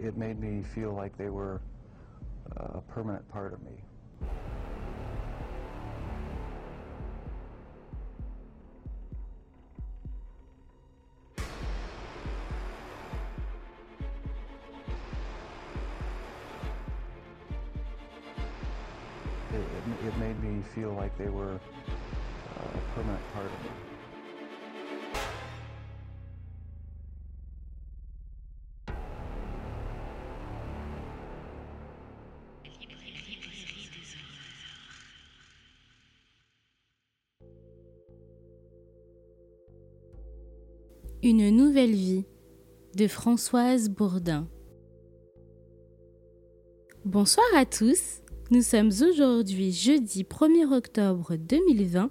It made me feel like they were a permanent part of me. They were uh, permanent part of. Une nouvelle vie de Françoise Bourdin. Bonsoir à tous nous sommes aujourd'hui jeudi 1er octobre 2020.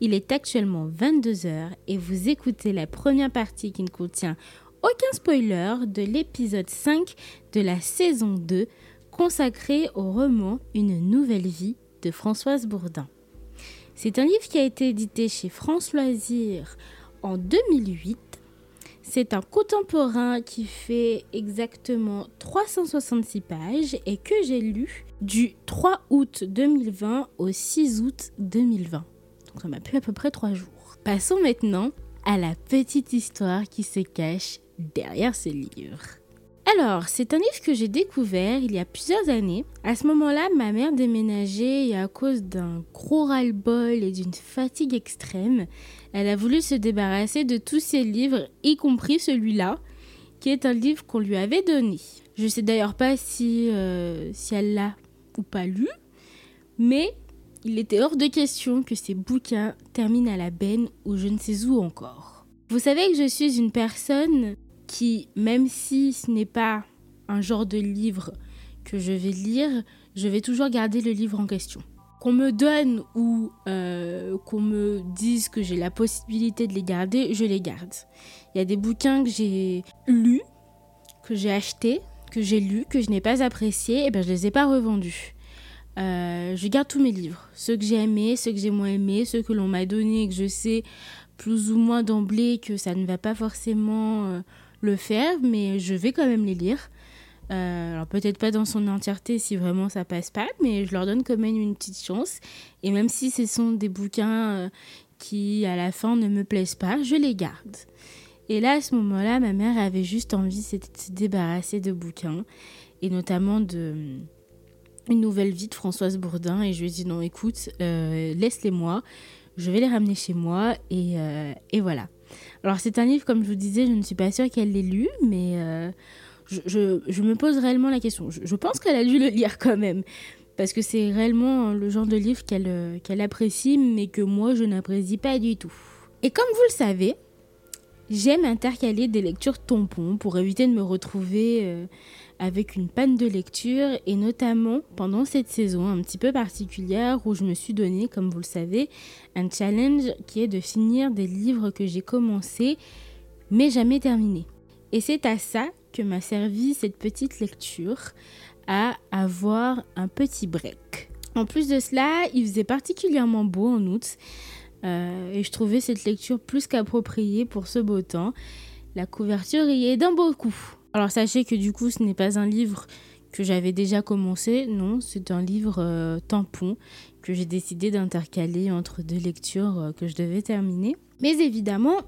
Il est actuellement 22h et vous écoutez la première partie qui ne contient aucun spoiler de l'épisode 5 de la saison 2 consacré au roman Une nouvelle vie de Françoise Bourdin. C'est un livre qui a été édité chez France Loisirs en 2008 c'est un contemporain qui fait exactement 366 pages et que j'ai lu du 3 août 2020 au 6 août 2020. Donc ça m'a pris à peu près 3 jours. Passons maintenant à la petite histoire qui se cache derrière ce livre. Alors, c'est un livre que j'ai découvert il y a plusieurs années. À ce moment-là, ma mère déménageait et à cause d'un gros ras-le-bol et d'une fatigue extrême, elle a voulu se débarrasser de tous ses livres, y compris celui-là, qui est un livre qu'on lui avait donné. Je sais d'ailleurs pas si, euh, si elle l'a pas lu, mais il était hors de question que ces bouquins terminent à la benne ou je ne sais où encore. Vous savez que je suis une personne qui, même si ce n'est pas un genre de livre que je vais lire, je vais toujours garder le livre en question. Qu'on me donne ou euh, qu'on me dise que j'ai la possibilité de les garder, je les garde. Il y a des bouquins que j'ai lus, que j'ai achetés, que j'ai lus, que je n'ai pas appréciés, et bien je les ai pas revendus. Euh, je garde tous mes livres, ceux que j'ai aimés, ceux que j'ai moins aimés, ceux que l'on m'a donnés et que je sais plus ou moins d'emblée que ça ne va pas forcément euh, le faire, mais je vais quand même les lire. Euh, alors peut-être pas dans son entièreté si vraiment ça passe pas, mais je leur donne quand même une petite chance. Et même si ce sont des bouquins qui à la fin ne me plaisent pas, je les garde. Et là, à ce moment-là, ma mère avait juste envie de se débarrasser de bouquins, et notamment de Une nouvelle vie de Françoise Bourdin. Et je lui ai dit non, écoute, laisse-les-moi, je vais les ramener chez moi, et, et voilà. Alors c'est un livre, comme je vous disais, je ne suis pas sûre qu'elle l'ait lu, mais euh, je, me pose réellement la question. Je, pense qu'elle a dû le lire quand même, parce que c'est réellement le genre de livre euh, qu'elle apprécie, mais que moi je n'apprécie pas du tout. Et comme vous le savez, j'aime intercaler des lectures tampons pour éviter de me retrouver... Euh, avec une panne de lecture et notamment pendant cette saison un petit peu particulière où je me suis donné, comme vous le savez, un challenge qui est de finir des livres que j'ai commencés mais jamais terminés. Et c'est à ça que m'a servi cette petite lecture, à avoir un petit break. En plus de cela, il faisait particulièrement beau en août euh, et je trouvais cette lecture plus qu'appropriée pour ce beau temps. La couverture y est d'un beau coup. Alors sachez que du coup ce n'est pas un livre que j'avais déjà commencé, non, c'est un livre euh, tampon que j'ai décidé d'intercaler entre deux lectures euh, que je devais terminer. Mais évidemment,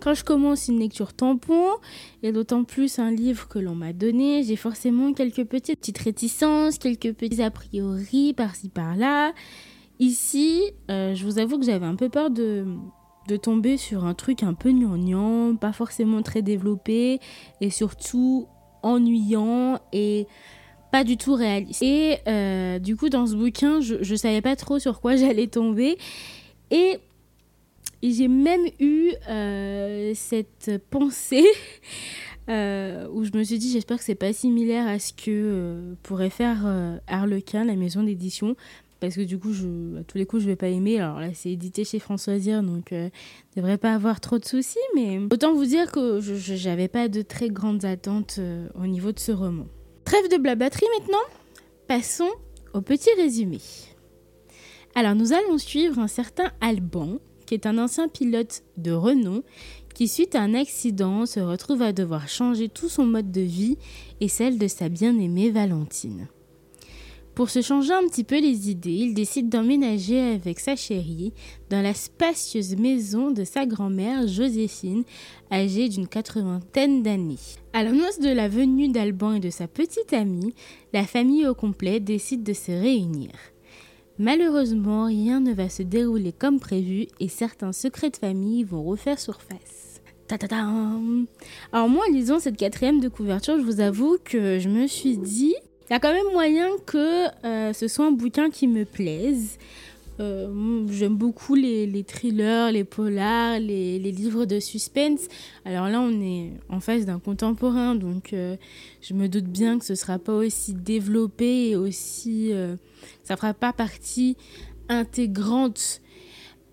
quand je commence une lecture tampon, et d'autant plus un livre que l'on m'a donné, j'ai forcément quelques petites, petites réticences, quelques petits a priori par-ci par-là. Ici, euh, je vous avoue que j'avais un peu peur de, tomber sur un truc un peu gnangnan, pas forcément très développé et surtout ennuyant et pas du tout réaliste. Et euh, du coup, dans ce bouquin, je, je savais pas trop sur quoi j'allais tomber. Et j'ai même eu euh, cette pensée où je me suis dit, j'espère que c'est pas similaire à ce que pourrait faire Harlequin, la maison d'édition, parce que du coup, à tous les coups, je vais pas aimer. Alors là, c'est édité chez Françoisire, donc euh, ne devrait pas avoir trop de soucis. Mais autant vous dire que je n'avais pas de très grandes attentes euh, au niveau de ce roman. Trêve de blabatterie maintenant. Passons au petit résumé. Alors nous allons suivre un certain Alban, qui est un ancien pilote de renom, qui suite à un accident se retrouve à devoir changer tout son mode de vie et celle de sa bien-aimée Valentine. Pour se changer un petit peu les idées, il décide d'emménager avec sa chérie dans la spacieuse maison de sa grand-mère Joséphine, âgée d'une quatre-vingtaine d'années. À l'annonce de la venue d'Alban et de sa petite amie, la famille au complet décide de se réunir. Malheureusement, rien ne va se dérouler comme prévu et certains secrets de famille vont refaire surface. Alors moi, en lisant cette quatrième de couverture, je vous avoue que je me suis dit, il y a quand même moyen que euh, ce soit un bouquin qui me plaise. Euh, j'aime beaucoup les, thrillers, les polars, les, livres de suspense. Alors là, on est en face d'un contemporain, donc euh, je me doute bien que ce ne sera pas aussi développé et aussi. ça fera pas partie intégrante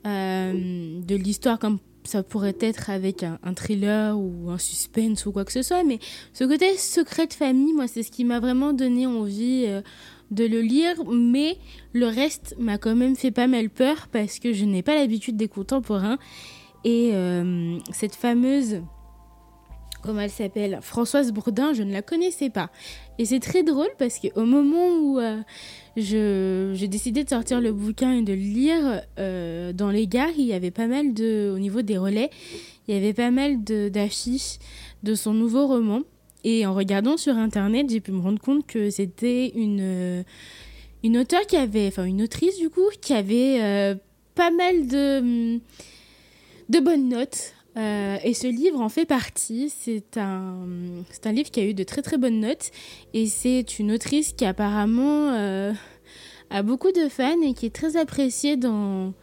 de l'histoire comme ça pourrait être avec un, thriller ou un suspense ou quoi que ce soit, mais ce côté secret de famille, moi, c'est ce qui m'a vraiment donné envie euh, de le lire, mais le reste m'a quand même fait pas mal peur parce que je n'ai pas l'habitude des contemporains. Et euh, cette fameuse comment elle s'appelle, Françoise Bourdin, je ne la connaissais pas. Et c'est très drôle parce qu'au moment où euh, j'ai décidé de sortir le bouquin et de le lire, euh, dans les gares, il y avait pas mal de, au niveau des relais, il y avait pas mal d'affiches de, son nouveau roman. Et en regardant sur internet, j'ai pu me rendre compte que c'était une, une auteure qui avait, enfin une autrice du coup, qui avait euh, pas mal de, de bonnes notes euh, et ce livre en fait partie. C'est un, c'est un livre qui a eu de très très bonnes notes. Et c'est une autrice qui apparemment euh, a beaucoup de fans et qui est très appréciée dans,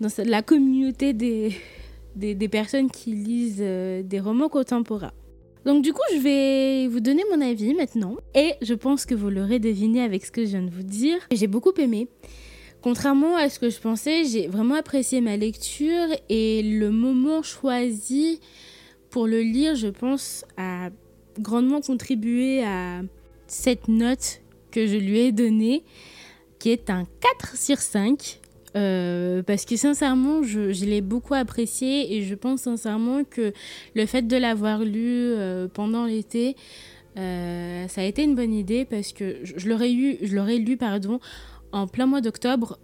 dans la communauté des, des, personnes qui lisent euh, des romans contemporains. Donc du coup, je vais vous donner mon avis maintenant. Et je pense que vous l'aurez deviné avec ce que je viens de vous dire. J'ai beaucoup aimé. Contrairement à ce que je pensais, j'ai vraiment apprécié ma lecture et le moment choisi pour le lire, je pense, a grandement contribué à cette note que je lui ai donnée, qui est un 4 sur 5. Euh, parce que sincèrement, je, l'ai beaucoup apprécié et je pense sincèrement que le fait de l'avoir lu euh, pendant l'été, euh, ça a été une bonne idée parce que je, l'aurais je l'aurais lu pardon en plein mois d'octobre,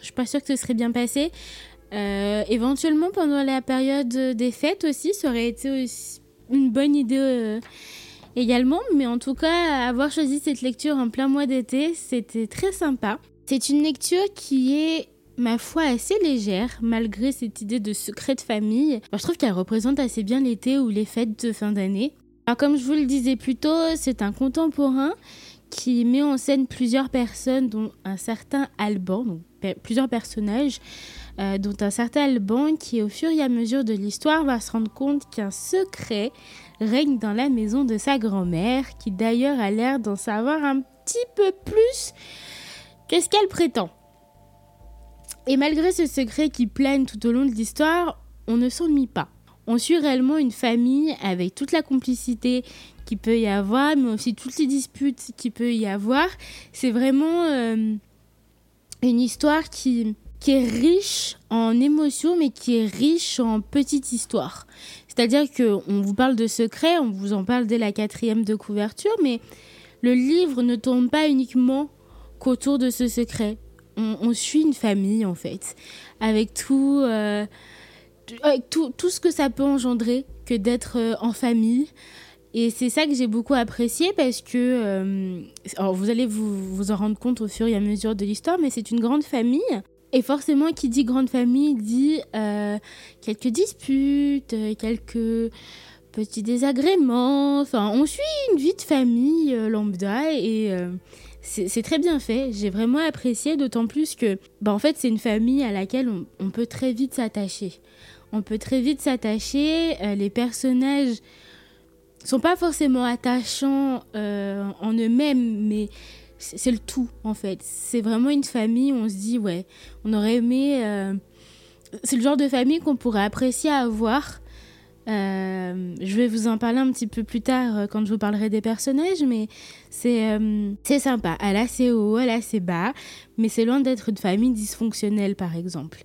je suis pas sûre que ce serait bien passé. Euh, éventuellement pendant la période des fêtes aussi, ça aurait été une bonne idée euh, également. Mais en tout cas, avoir choisi cette lecture en plein mois d'été, c'était très sympa. C'est une lecture qui est, ma foi, assez légère, malgré cette idée de secret de famille. je trouve qu'elle représente assez bien l'été ou les fêtes de fin d'année. Alors comme je vous le disais plus tôt, c'est un contemporain qui met en scène plusieurs personnes, dont un certain Alban, donc plusieurs personnages, euh, dont un certain Alban qui, au fur et à mesure de l'histoire, va se rendre compte qu'un secret règne dans la maison de sa grand-mère, qui d'ailleurs a l'air d'en savoir un petit peu plus que ce qu'elle prétend. Et malgré ce secret qui plane tout au long de l'histoire, on ne s'ennuie pas. On suit réellement une famille avec toute la complicité qui peut y avoir, mais aussi toutes les disputes qui peut y avoir. C'est vraiment euh, une histoire qui, qui est riche en émotions, mais qui est riche en petites histoires. C'est-à-dire qu'on vous parle de secrets, on vous en parle dès la quatrième de couverture, mais le livre ne tourne pas uniquement qu'autour de ce secret. On, suit une famille, en fait, avec tout, euh, avec tout, tout, ce que ça peut engendrer que d'être euh, en famille. Et c'est ça que j'ai beaucoup apprécié parce que, euh, alors vous allez vous, en rendre compte au fur et à mesure de l'histoire, mais c'est une grande famille. Et forcément, qui dit grande famille dit euh, quelques disputes, euh, quelques petits désagréments. Enfin, on suit une vie de famille lambda et c'est très bien fait. J'ai vraiment apprécié, d'autant plus que, bah, en fait, c'est une famille à laquelle on peut très vite s'attacher. On peut très vite s'attacher. les personnages sont pas forcément attachants euh, en eux-mêmes, mais c'est le tout en fait. C'est vraiment une famille où on se dit ouais, on aurait aimé. Euh, c'est le genre de famille qu'on pourrait apprécier à avoir Euh, je vais vous en parler un petit peu plus tard quand je vous parlerai des personnages, mais c'est euh, sympa. Elle a assez haut, elle a assez bas, mais c'est loin d'être une famille dysfonctionnelle, par exemple.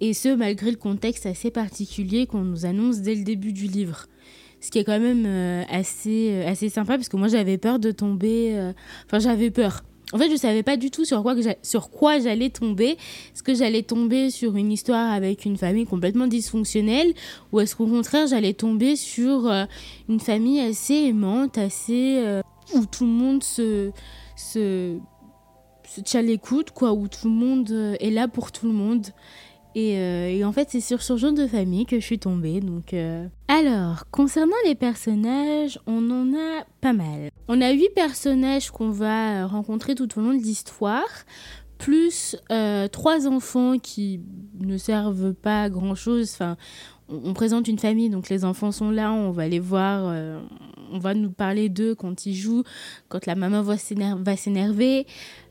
Et ce, malgré le contexte assez particulier qu'on nous annonce dès le début du livre. Ce qui est quand même assez, assez sympa, parce que moi j'avais peur de tomber... Enfin, j'avais peur en fait, je savais pas du tout sur quoi, sur quoi j'allais tomber. Est-ce que j'allais tomber sur une histoire avec une famille complètement dysfonctionnelle ou est-ce qu'au contraire, j'allais tomber sur euh, une famille assez aimante, assez euh, où tout le monde se se se tient l'écoute quoi, où tout le monde euh, est là pour tout le monde. Euh, et, en fait, c'est sur ce genre de famille que je suis tombée. Donc, euh. Alors, concernant les personnages, on en a pas mal. On a huit personnages qu'on va rencontrer tout au long de l'histoire, plus euh, trois enfants qui ne servent pas à grand chose. Enfin, on, présente une famille, donc les enfants sont là, on va les voir, on va nous parler d'eux quand ils jouent, quand la maman va s'énerver.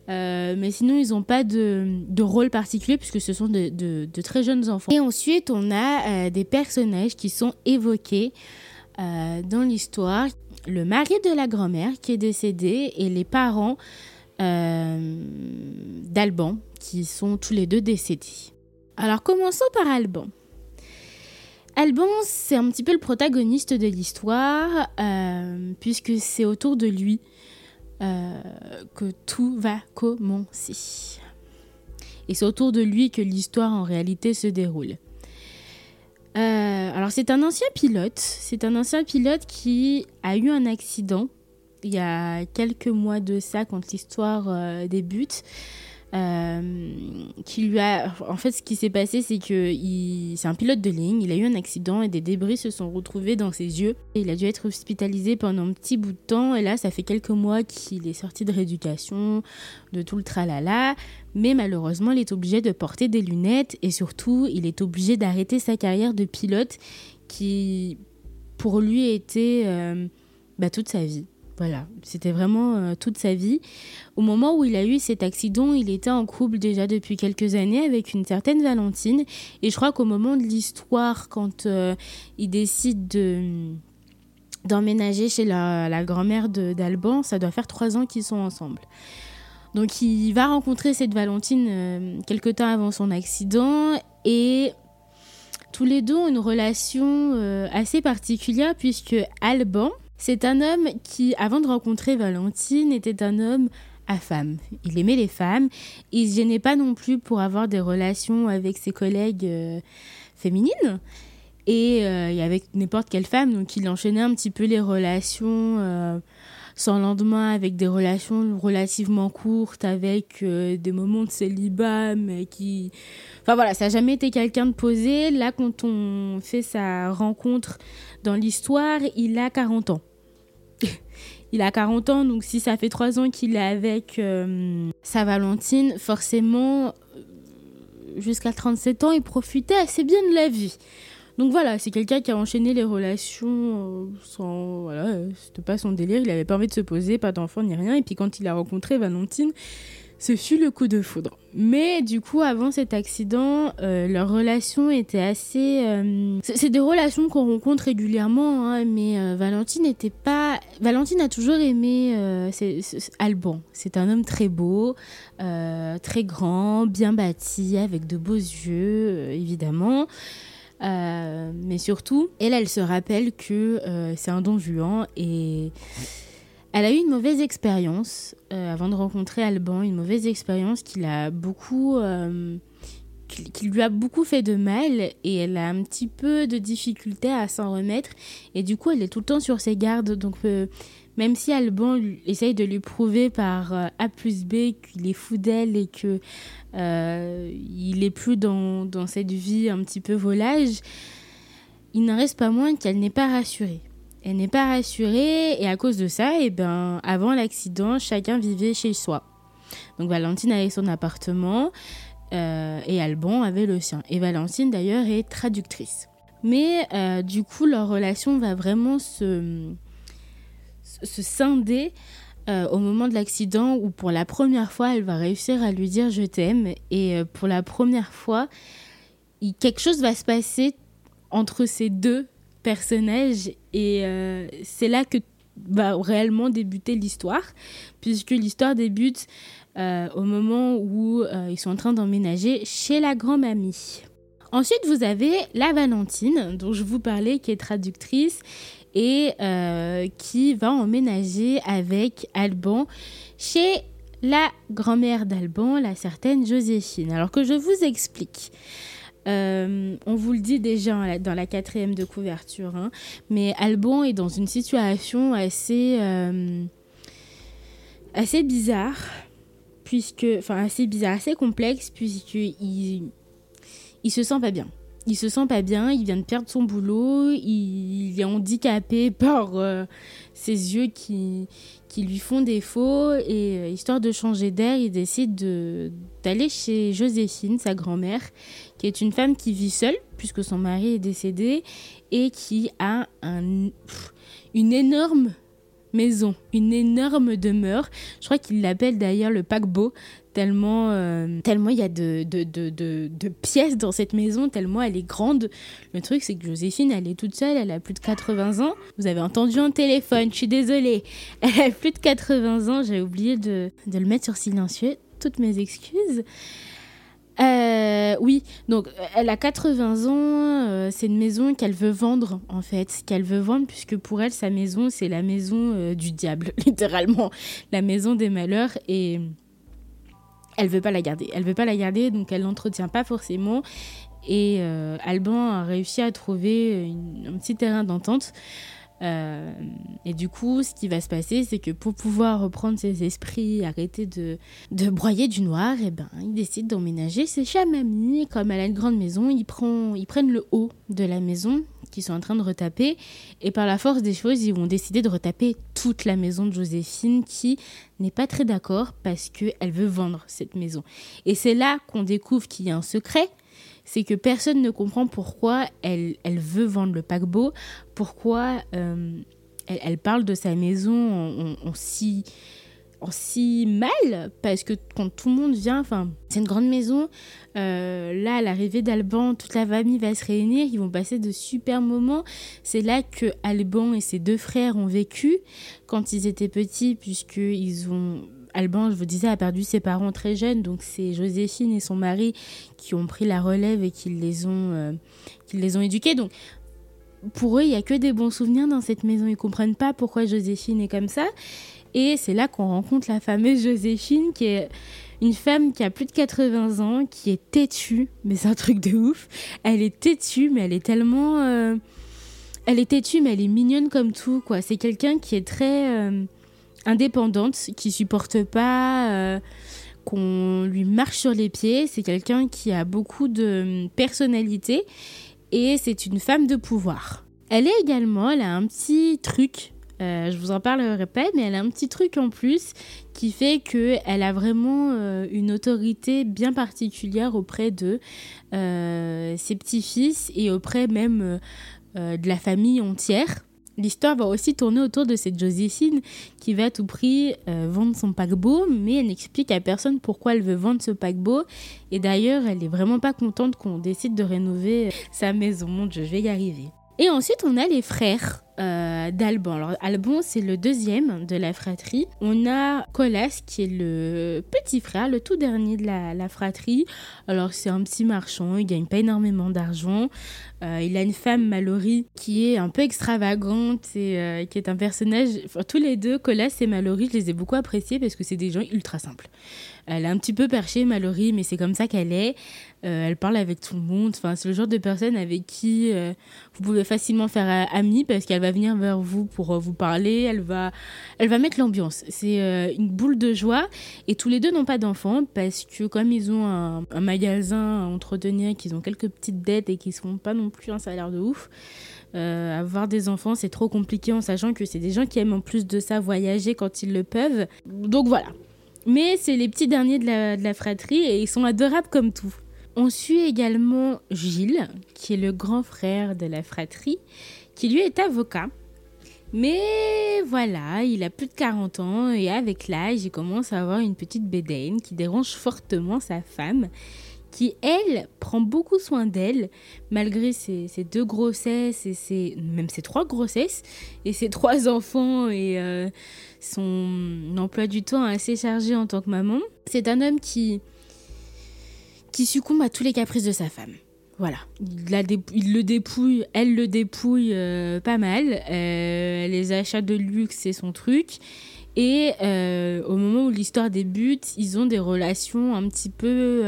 Euh, mais sinon, ils n'ont pas de, rôle particulier puisque ce sont de, très jeunes enfants. Et ensuite, on a euh, des personnages qui sont évoqués euh, dans l'histoire. Le mari de la grand-mère qui est décédé et les parents d'Alban qui sont tous les deux décédés. Alors commençons par Alban. Alban, c'est un petit peu le protagoniste de l'histoire, puisque c'est autour de lui euh, que tout va commencer. Et c'est autour de lui que l'histoire en réalité se déroule. Euh, alors c'est un ancien pilote, c'est un ancien pilote qui a eu un accident il y a quelques mois de ça quand l'histoire euh, débute. Euh, qui lui a en fait ce qui s'est passé c'est que c'est un pilote de ligne il a eu un accident et des débris se sont retrouvés dans ses yeux. Et il a dû être hospitalisé pendant un petit bout de temps. Et là ça fait quelques mois qu'il est sorti de rééducation de tout le tralala. Mais malheureusement il est obligé de porter des lunettes. Et surtout il est obligé d'arrêter sa carrière de pilote qui pour lui était euh, bah, toute sa vie voilà, c'était vraiment euh, toute sa vie. Au moment où il a eu cet accident, il était en couple déjà depuis quelques années avec une certaine Valentine. Et je crois qu'au moment de l'histoire, quand euh, il décide de d'emménager chez la, grand-mère d'Alban, ça doit faire trois ans qu'ils sont ensemble. Donc il va rencontrer cette Valentine euh, quelque temps avant son accident et tous les deux ont une relation assez particulière puisque Alban, c'est un homme qui, avant de rencontrer Valentine, était un homme à femme. Il aimait les femmes. Il ne se gênait pas non plus pour avoir des relations avec ses collègues euh, féminines et, euh, avec n'importe quelle femme. Donc il enchaînait un petit peu les relations euh, sans lendemain avec des relations relativement courtes, avec des moments de célibat, mais qui... Enfin voilà, ça n'a jamais été quelqu'un de posé. Là, quand on fait sa rencontre dans l'histoire, il a 40 ans. il a 40 ans, donc si ça fait 3 ans qu'il est avec euh, sa Valentine, forcément, euh, jusqu'à 37 ans, il profitait assez bien de la vie. Donc voilà, c'est quelqu'un qui a enchaîné les relations euh, sans. Voilà, c'était pas son délire, il avait pas envie de se poser, pas d'enfant ni rien. Et puis quand il a rencontré Valentine, ce fut le coup de foudre. Mais du coup, avant cet accident, euh, leur relation était assez. Euh, c'est des relations qu'on rencontre régulièrement, hein, mais euh, Valentine n'était pas. Valentine a toujours aimé Alban. C'est un homme très beau, très grand, bien bâti, avec de beaux yeux, évidemment. mais surtout, elle, elle se rappelle que c'est un don Juan et elle a eu une mauvaise expérience euh, avant de rencontrer Alban, une mauvaise expérience qui l'a beaucoup, euh, qui, lui a beaucoup fait de mal et elle a un petit peu de difficulté à s'en remettre et du coup elle est tout le temps sur ses gardes. Donc euh, même si Alban essaye de lui prouver par A plus B qu'il est fou d'elle et que il est plus dans, dans cette vie un petit peu volage, il n'en reste pas moins qu'elle n'est pas rassurée. Elle n'est pas rassurée et à cause de ça, eh ben, avant l'accident, chacun vivait chez soi. Donc Valentine avait son appartement euh, et Alban avait le sien. Et Valentine d'ailleurs est traductrice. Mais euh, du coup, leur relation va vraiment se, se scinder euh, au moment de l'accident où pour la première fois, elle va réussir à lui dire je t'aime. Et pour la première fois, quelque chose va se passer entre ces deux personnage et euh, c'est là que va réellement débuter l'histoire, puisque l'histoire débute euh, au moment où euh, ils sont en train d'emménager chez la grand-mamie. Ensuite, vous avez la Valentine, dont je vous parlais, qui est traductrice et qui va emménager avec Alban chez la grand-mère d'Alban, la certaine Joséphine. Alors que je vous explique. Euh, on vous le dit déjà dans la quatrième de couverture, hein, mais Alban est dans une situation assez, euh, bizarre, puisque, assez complexe, puisqu'il il se sent pas bien. Il se sent pas bien, il vient de perdre son boulot, il, est handicapé par euh, ses yeux qui, qui lui font défaut et euh, histoire de changer d'air, il décide d'aller chez Joséphine, sa grand-mère, qui est une femme qui vit seule puisque son mari est décédé et qui a un, une énorme maison, une énorme demeure. Je crois qu'il l'appelle d'ailleurs le paquebot tellement euh, tellement il y a de, de, de, de, pièces dans cette maison, tellement elle est grande. Le truc, c'est que Joséphine, elle est toute seule, elle a plus de 80 ans. Vous avez entendu un téléphone, je suis désolée. Elle a plus de 80 ans, j'ai oublié de, le mettre sur silencieux. Toutes mes excuses. Euh, oui, donc elle a 80 ans, euh, c'est une maison qu'elle veut vendre en fait, qu'elle veut vendre puisque pour elle sa maison c'est la maison du diable, littéralement, la maison des malheurs et elle veut pas la garder. Elle veut pas la garder, donc elle l'entretient pas forcément. Et euh, Alban a réussi à trouver un petit terrain d'entente. Euh, et du coup, ce qui va se passer, c'est que pour pouvoir reprendre ses esprits, arrêter de, de broyer du noir, et eh ben, il décide d'emménager chez Chamami. Comme elle a une grande maison, ils, prend, ils prennent le haut de la maison qu'ils sont en train de retaper. Et par la force des choses, ils vont décider de retaper toute la maison de Joséphine qui n'est pas très d'accord parce qu'elle veut vendre cette maison. Et c'est là qu'on découvre qu'il y a un secret. C'est que personne ne comprend pourquoi elle, elle veut vendre le paquebot, pourquoi euh, elle, parle de sa maison en si si mal parce que quand tout le monde vient, enfin, c'est une grande maison. Euh, là, à l'arrivée d'Alban, toute la famille va se réunir. Ils vont passer de super moments. C'est là que Alban et ses deux frères ont vécu quand ils étaient petits, puisque ils ont Alban, je vous disais, a perdu ses parents très jeunes, donc c'est Joséphine et son mari qui ont pris la relève et qui les ont, euh, qui les ont éduqués. Donc pour eux, il n'y a que des bons souvenirs dans cette maison. Ils comprennent pas pourquoi Joséphine est comme ça. Et c'est là qu'on rencontre la fameuse Joséphine, qui est une femme qui a plus de 80 ans, qui est têtue, mais c'est un truc de ouf. Elle est têtue, mais elle est tellement... Euh, elle est têtue, mais elle est mignonne comme tout, quoi. C'est quelqu'un qui est très euh, indépendante, qui supporte pas euh, qu'on lui marche sur les pieds. C'est quelqu'un qui a beaucoup de personnalité et c'est une femme de pouvoir. Elle est également, elle a un petit truc euh, je vous en parlerai pas, mais elle a un petit truc en plus qui fait qu'elle a vraiment euh, une autorité bien particulière auprès de euh, ses petits-fils et auprès même de la famille entière. L'histoire va aussi tourner autour de cette Joséphine qui va à tout prix vendre son paquebot, mais elle n'explique à personne pourquoi elle veut vendre ce paquebot. Et d'ailleurs, elle est vraiment pas contente qu'on décide de rénover sa maison. Mon Dieu, je vais y arriver. Et ensuite, on a les frères euh, d'Alban. Alors, Alban, c'est le deuxième de la fratrie. On a Colas, qui est le petit frère, le tout dernier de la, fratrie. Alors, c'est un petit marchand, il gagne pas énormément d'argent. Euh, il a une femme, Mallory, qui est un peu extravagante et euh, qui est un personnage. Tous les deux, Colas et Mallory, je les ai beaucoup appréciés parce que c'est des gens ultra simples. Elle est un petit peu perchée, Mallory, mais c'est comme ça qu'elle est. Elle parle avec tout le monde. Enfin, c'est le genre de personne avec qui vous pouvez facilement faire amie parce qu'elle va venir vers vous pour euh, vous parler. Elle va, elle va mettre l'ambiance. C'est une boule de joie. Et tous les deux n'ont pas d'enfants parce que comme ils ont un, magasin à entretenir, qu'ils ont quelques petites dettes et qu'ils ne font pas non plus un salaire de ouf. avoir des enfants, c'est trop compliqué en sachant que c'est des gens qui aiment en plus de ça voyager quand ils le peuvent. Donc voilà, mais c'est les petits derniers de la, fratrie et ils sont adorables comme tout. On suit également Gilles, qui est le grand frère de la fratrie, qui lui est avocat. Mais voilà, il a plus de 40 ans et avec l'âge, il commence à avoir une petite bédaine qui dérange fortement sa femme, qui, elle, prend beaucoup soin d'elle, malgré ses, deux grossesses, et ses, même ses trois grossesses, et ses trois enfants, et euh, son emploi du temps assez chargé en tant que maman. C'est un homme qui, qui succombe à tous les caprices de sa femme. Voilà, il, le dépouille, elle le dépouille euh, pas mal. Euh, les achats de luxe, c'est son truc. Et euh, au moment où l'histoire débute, ils ont des relations un petit peu...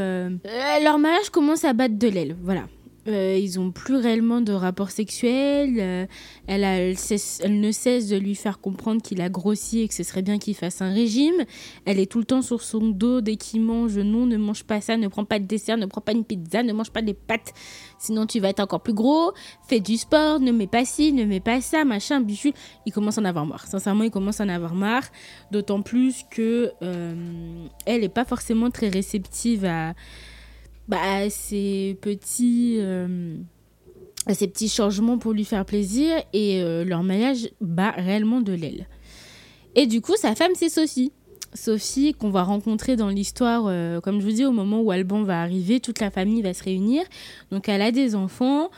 leur mariage commence à battre de l'aile, voilà. Euh, ils ont plus réellement de rapport sexuel. Euh, elle, ne cesse de lui faire comprendre qu'il a grossi et que ce serait bien qu'il fasse un régime. Elle est tout le temps sur son dos dès qu'il mange. Non, ne mange pas ça, ne prends pas de dessert, ne prends pas une pizza, ne mange pas des pâtes. Sinon, tu vas être encore plus gros. Fais du sport, ne mets pas ci, ne mets pas ça, machin, bichu. Il commence à en avoir marre. Sincèrement, il commence à en avoir marre. D'autant plus que euh, elle n'est pas forcément très réceptive à bah, ces petits, euh, ces petits changements pour lui faire plaisir et euh, leur mariage bat réellement de l'aile. Et du coup, sa femme, c'est Sophie. Sophie, qu'on va rencontrer dans l'histoire, euh, comme je vous dis, au moment où Alban va arriver, toute la famille va se réunir. Donc, elle a des enfants.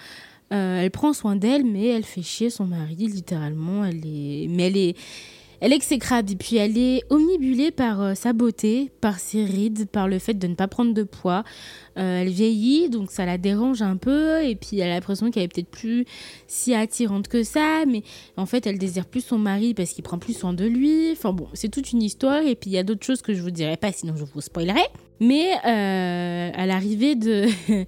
elle prend soin d'elle, mais elle fait chier son mari, littéralement. Elle est... Mais elle est elle est exécrable et puis elle est omnibulée par sa beauté, par ses rides, par le fait de ne pas prendre de poids. Euh, elle vieillit, donc ça la dérange un peu et puis elle a l'impression qu'elle est peut-être plus si attirante que ça, mais en fait elle désire plus son mari parce qu'il prend plus soin de lui. Enfin bon, c'est toute une histoire et puis il y a d'autres choses que je vous dirai pas sinon je vous spoilerai. Mais euh, à l'arrivée de,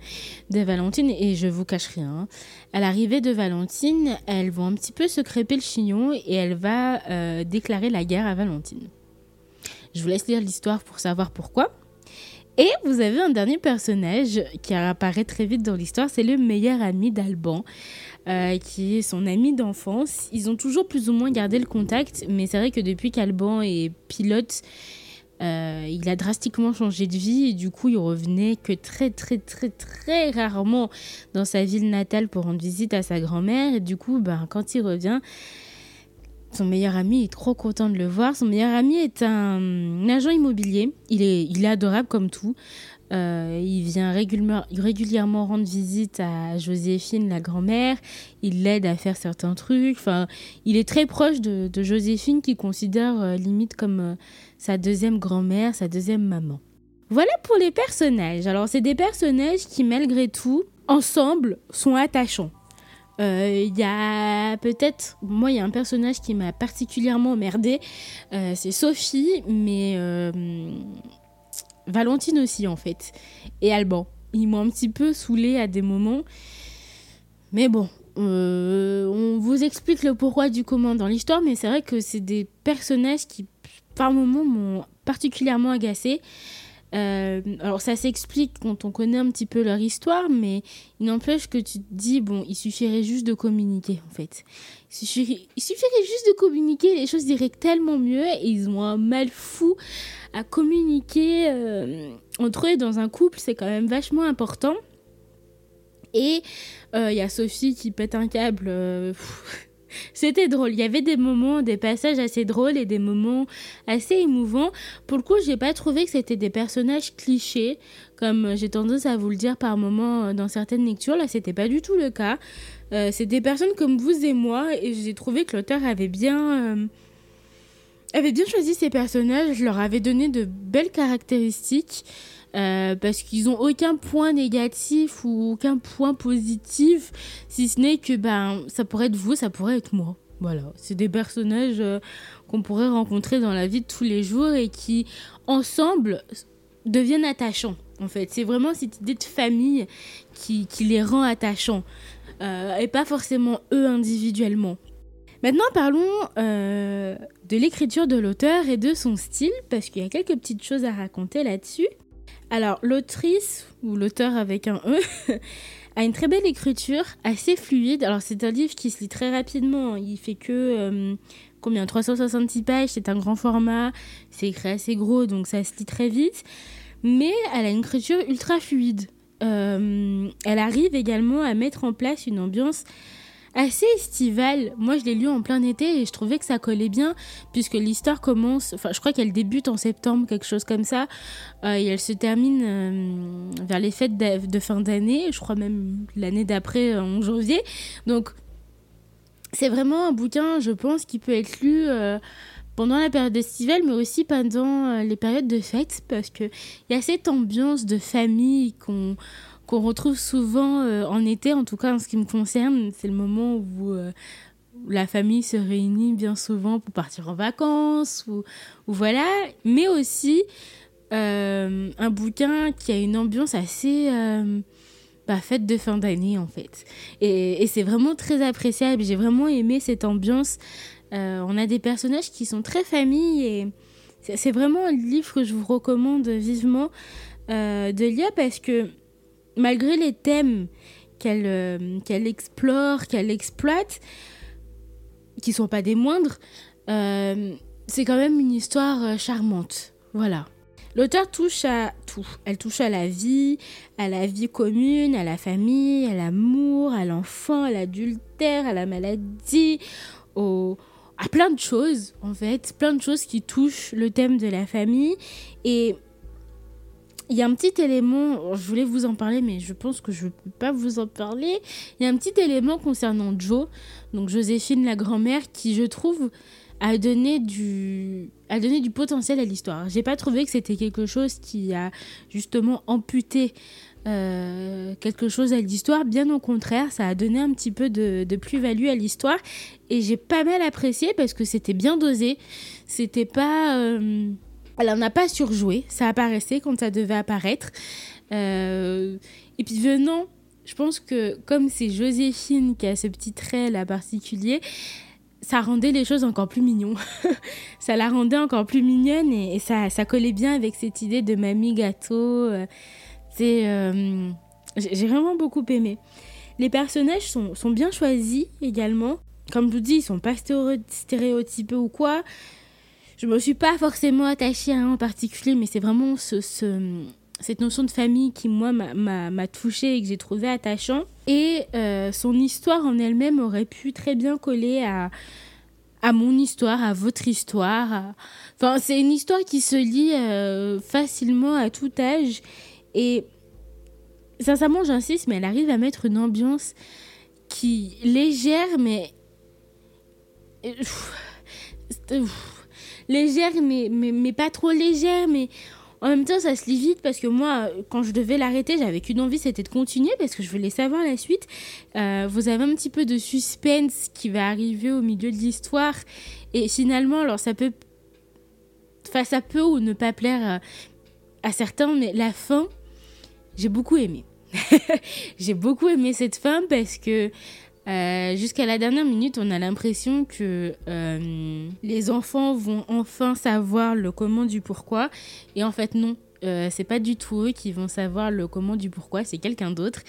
de Valentine, et je vous cache rien, hein, à l'arrivée de Valentine, elles vont un petit peu se crêper le chignon et elle va euh, déclarer la guerre à Valentine. Je vous laisse lire l'histoire pour savoir pourquoi. Et vous avez un dernier personnage qui apparaît très vite dans l'histoire, c'est le meilleur ami d'Alban, euh, qui est son ami d'enfance. Ils ont toujours plus ou moins gardé le contact, mais c'est vrai que depuis qu'Alban est pilote, euh, il a drastiquement changé de vie et du coup il revenait que très très très très rarement dans sa ville natale pour rendre visite à sa grand-mère et du coup ben, quand il revient son meilleur ami est trop content de le voir. Son meilleur ami est un, agent immobilier. Il est, adorable comme tout. Euh, il vient régulièrement, régulièrement rendre visite à Joséphine, la grand-mère. Il l'aide à faire certains trucs. Enfin, il est très proche de, Joséphine, qui considère euh, limite comme euh, sa deuxième grand-mère, sa deuxième maman. Voilà pour les personnages. Alors, c'est des personnages qui, malgré tout, ensemble, sont attachants. Il euh, y a peut-être, moi, il y a un personnage qui m'a particulièrement emmerdé. Euh, c'est Sophie, mais euh, Valentine aussi, en fait. Et Alban. Ils m'ont un petit peu saoulé à des moments. Mais bon, on vous explique le pourquoi du comment dans l'histoire, mais c'est vrai que c'est des personnages qui, par moments, m'ont particulièrement agacé. Euh, alors ça s'explique quand on connaît un petit peu leur histoire, mais il n'empêche que tu te dis, bon, il suffirait juste de communiquer en fait. Il suffirait, suffirait juste de communiquer, les choses iraient tellement mieux et ils ont un mal fou à communiquer euh, entre eux dans un couple, c'est quand même vachement important. Et euh, il y a Sophie qui pète un câble. C'était drôle. Il y avait des moments, des passages assez drôles et des moments assez émouvants. Pour le coup, j'ai pas trouvé que c'était des personnages clichés, comme j'ai tendance à vous le dire par moments dans certaines lectures. Là, c'était pas du tout le cas. Euh, c'est des personnes comme vous et moi, et j'ai trouvé que l'auteur avait bien. Euh, avait bien choisi ses personnages, leur avait donné de belles caractéristiques. Euh, parce qu'ils ont aucun point négatif ou aucun point positif, si ce n'est que ben, ça pourrait être vous, ça pourrait être moi. Voilà, c'est des personnages euh, qu'on pourrait rencontrer dans la vie de tous les jours et qui, ensemble, deviennent attachants. En fait, c'est vraiment cette idée de famille qui, les rend attachants euh, et pas forcément eux individuellement. Maintenant, parlons de l'écriture de l'auteur et de son style, parce qu'il y a quelques petites choses à raconter là-dessus. Alors, l'autrice, ou l'auteur avec un E, a une très belle écriture, assez fluide. Alors, c'est un livre qui se lit très rapidement. Il fait que, euh, combien 366 pages, c'est un grand format, c'est écrit assez gros, donc ça se lit très vite. Mais elle a une écriture ultra fluide. Euh, elle arrive également à mettre en place une ambiance assez estival. Moi, je l'ai lu en plein été et je trouvais que ça collait bien puisque l'histoire commence, enfin, je crois qu'elle débute en septembre, quelque chose comme ça, euh, et elle se termine euh, vers les fêtes de, fin d'année, je crois même l'année d'après en janvier. Donc, c'est vraiment un bouquin, je pense, qui peut être lu euh, pendant la période estivale, mais aussi pendant euh, les périodes de fête, parce qu'il y a cette ambiance de famille qu'on qu'on retrouve souvent euh, en été, en tout cas en ce qui me concerne. C'est le moment où euh, la famille se réunit bien souvent pour partir en vacances, ou, voilà. Mais aussi euh, un bouquin qui a une ambiance assez bah, fête de fin d'année en fait. Et, c'est vraiment très appréciable. J'ai vraiment aimé cette ambiance. On a des personnages qui sont très famille et c'est vraiment un livre que je vous recommande vivement de lire parce que malgré les thèmes qu'elle euh, qu'elle explore, qu'elle exploite, qui sont pas des moindres, euh, c'est quand même une histoire euh, charmante. Voilà. L'auteur touche à tout. Elle touche à la vie, à la vie commune, à la famille, à l'amour, à l'enfant, à l'adultère, à la maladie, à plein de choses, en fait. Plein de choses qui touchent le thème de la famille. Et il y a un petit élément, je voulais vous en parler, mais je pense que je ne peux pas vous en parler. Il y a un petit élément concernant Joe, donc Joséphine, la grand-mère, qui, je trouve, a donné du, a donné du potentiel à l'histoire. J'ai pas trouvé que c'était quelque chose qui a justement amputé euh, quelque chose à l'histoire. Bien au contraire, ça a donné un petit peu de, plus-value à l'histoire. Et j'ai pas mal apprécié parce que c'était bien dosé. C'était pas. euh, elle en a pas surjoué. Ça apparaissait quand ça devait apparaître. Euh, et puis venant, je pense que comme c'est Joséphine qui a ce petit trait là particulier, ça rendait les choses encore plus mignons. ça la rendait encore plus mignonne et, ça, ça collait bien avec cette idée de mamie gâteau. euh, c'est, euh, j'ai j'ai vraiment beaucoup aimé. Les personnages sont, sont bien choisis également. Comme je vous dis, ils sont pas stéréo- stéréotypés ou quoi. Je me suis pas forcément attachée à un en particulier, mais c'est vraiment ce, ce- cette notion de famille qui, moi, m'a- touchée et que j'ai trouvé attachant. Et euh, son histoire en elle-même aurait pu très bien coller à, mon histoire, à votre histoire. Enfin, c'est une histoire qui se lit euh, facilement à tout âge. Et sincèrement, j'insiste, mais elle arrive à mettre une ambiance qui légère, mais c'était- pff, légère, mais, mais, mais pas trop légère, mais en même temps, ça se lit vite parce que moi, quand je devais l'arrêter, j'avais qu'une envie, c'était de continuer parce que je voulais savoir la suite. Euh, vous avez un petit peu de suspense qui va arriver au milieu de l'histoire et finalement, alors ça peut, enfin, ça peut ou ne pas plaire à, à certains, mais la fin, j'ai beaucoup aimé. j'ai beaucoup aimé cette fin parce que euh, jusqu'à la dernière minute, on a l'impression que euh, les enfants vont enfin savoir le comment du pourquoi. Et en fait, non. Euh, c'est pas du tout eux qui vont savoir le comment du pourquoi, c'est quelqu'un d'autre.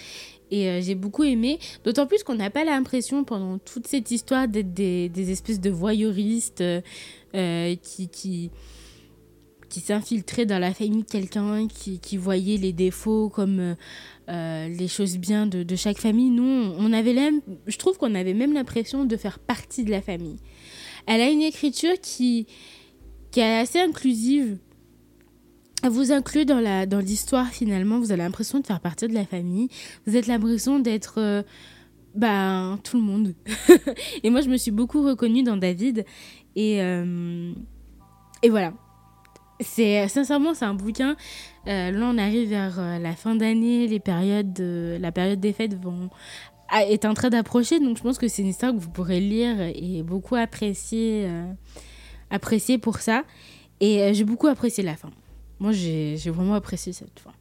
Et j'ai beaucoup aimé, d'autant plus qu'on n'a pas l'impression pendant toute cette histoire d'être des, espèces de voyeuristes qui, qui s'infiltraient dans la famille de quelqu'un, qui, qui voyaient les défauts comme euh, euh, les choses bien de, de chaque famille. Non, on avait même, je trouve qu'on avait même l'impression de faire partie de la famille. Elle a une écriture qui, qui est assez inclusive. Elle vous inclut dans la dans l'histoire finalement. Vous avez l'impression de faire partie de la famille. Vous avez l'impression d'être euh, ben tout le monde. et moi, je me suis beaucoup reconnue dans David. Et et voilà. C'est sincèrement c'est un bouquin. Euh, là, on arrive vers euh, la fin d'année, les périodes, de- la période des fêtes vont a- est en train d'approcher, donc je pense que c'est une histoire que vous pourrez lire et beaucoup apprécier, euh, apprécier pour ça. Et euh, j'ai beaucoup apprécié la fin. Moi, j'ai vraiment apprécié cette fin.